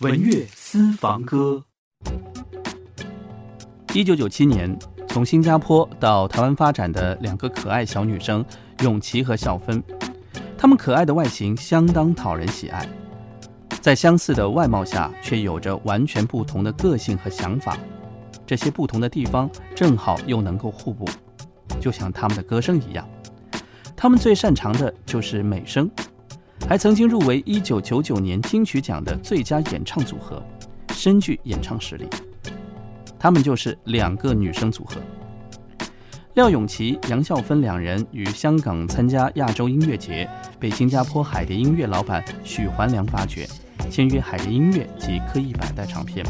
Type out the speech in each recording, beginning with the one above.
文乐私房歌。一九九七年，从新加坡到台湾发展的两个可爱小女生永琪和孝芬，她们可爱的外形相当讨人喜爱，在相似的外貌下，却有着完全不同的个性和想法。这些不同的地方正好又能够互补，就像他们的歌声一样。他们最擅长的就是美声。还曾经入围一九九九年金曲奖的最佳演唱组合，深具演唱实力。他们就是两个女生组合，廖咏琪、杨孝芬两人于香港参加亚洲音乐节，被新加坡海蝶音乐老板许环良发掘，签约海蝶音乐及科艺百代唱片，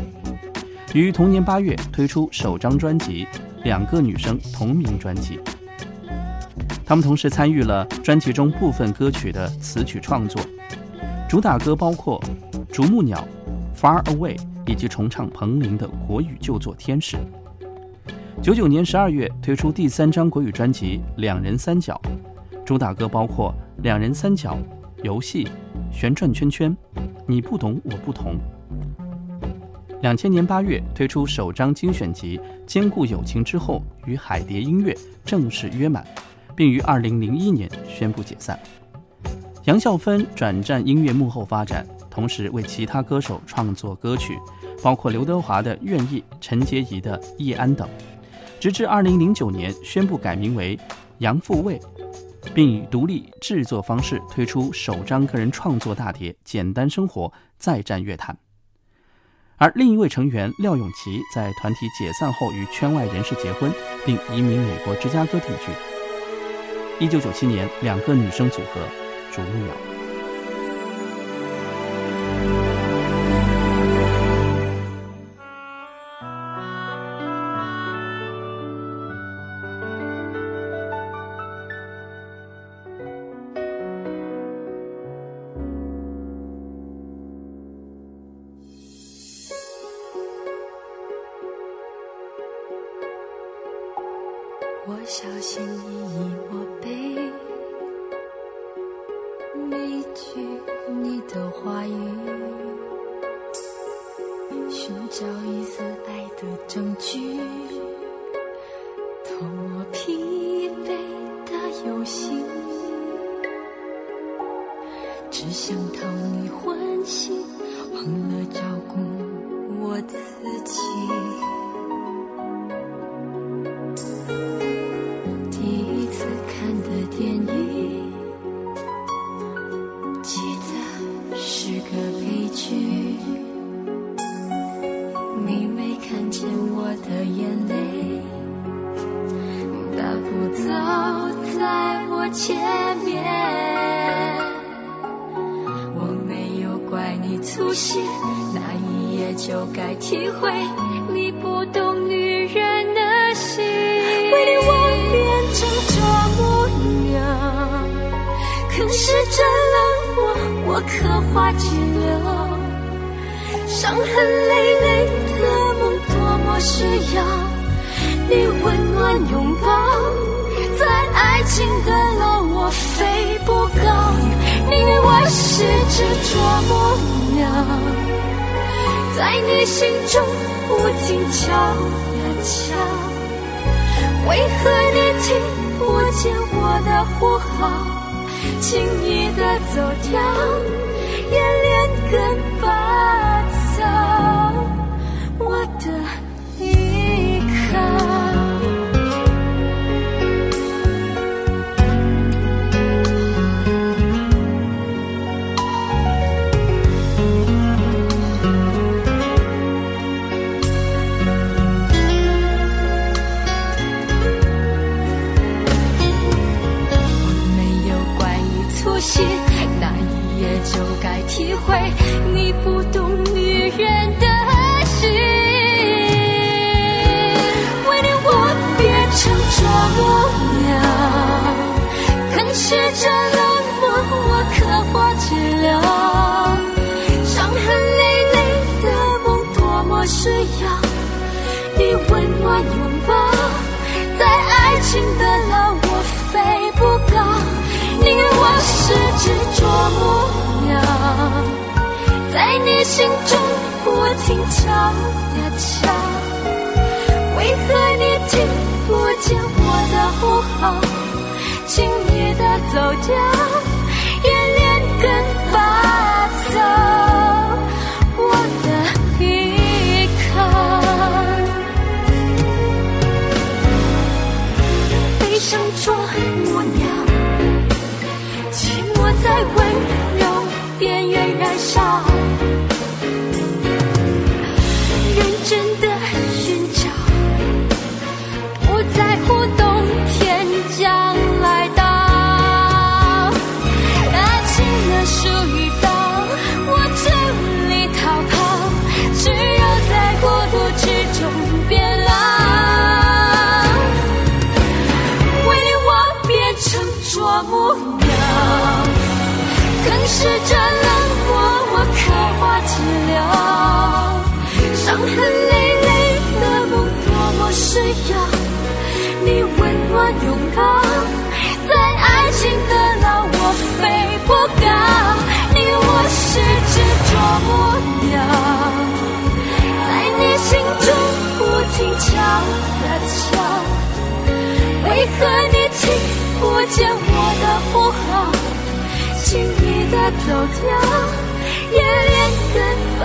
于同年八月推出首张专辑《两个女生》同名专辑。他们同时参与了专辑中部分歌曲的词曲创作，主打歌包括《啄木鸟》《Far Away》以及重唱彭羚的国语旧作《天使》。九九年十二月推出第三张国语专辑《两人三角》，主打歌包括《两人三角》《游戏》《旋转圈圈》《你不懂我不同》。两千年八月推出首张精选集《兼顾友情》之后，与海蝶音乐正式约满。并于二零零一年宣布解散。杨孝芬转战音乐幕后发展，同时为其他歌手创作歌曲，包括刘德华的《愿意》、陈洁仪的《叶安》等。直至二零零九年宣布改名为杨富卫，并以独立制作方式推出首张个人创作大碟《简单生活》，再战乐坛。而另一位成员廖永琪在团体解散后与圈外人士结婚，并移民美国芝加哥定居。一九九七年，两个女生组合，啄木鸟。小心翼翼我背每一句你的话语，寻找一丝爱的证据，偷我疲惫的游戏，只想讨你的眼泪，大步走在我前面，我没有怪你粗心，那一夜就该体会你不懂女人的心。为你我变成啄木鸟，可是这冷漠我刻画治疗。伤痕累累的梦，多么需要你温暖拥抱。在爱情的路，我飞不高，宁愿我是只啄木鸟，在你心中不停敲呀敲。为何你听不见我的呼号，轻易的走掉，也连根拔那一夜就该体会你不懂女人的心。为你我变成啄木鸟啃噬着冷漠我刻画脊梁伤痕累累的梦多么需要你温暖拥抱在爱情的牢我飞不高。你我是执着木鸟，在你心中。不停敲呀敲，为何你听不见我的呼号？轻易的走掉，在温柔边缘燃烧。你温暖拥抱。在爱情的牢，我飞不高。你我是只啄木鸟，在你心中不停敲呀敲。为何你听不见我的呼号？轻易的走掉，也连更暴。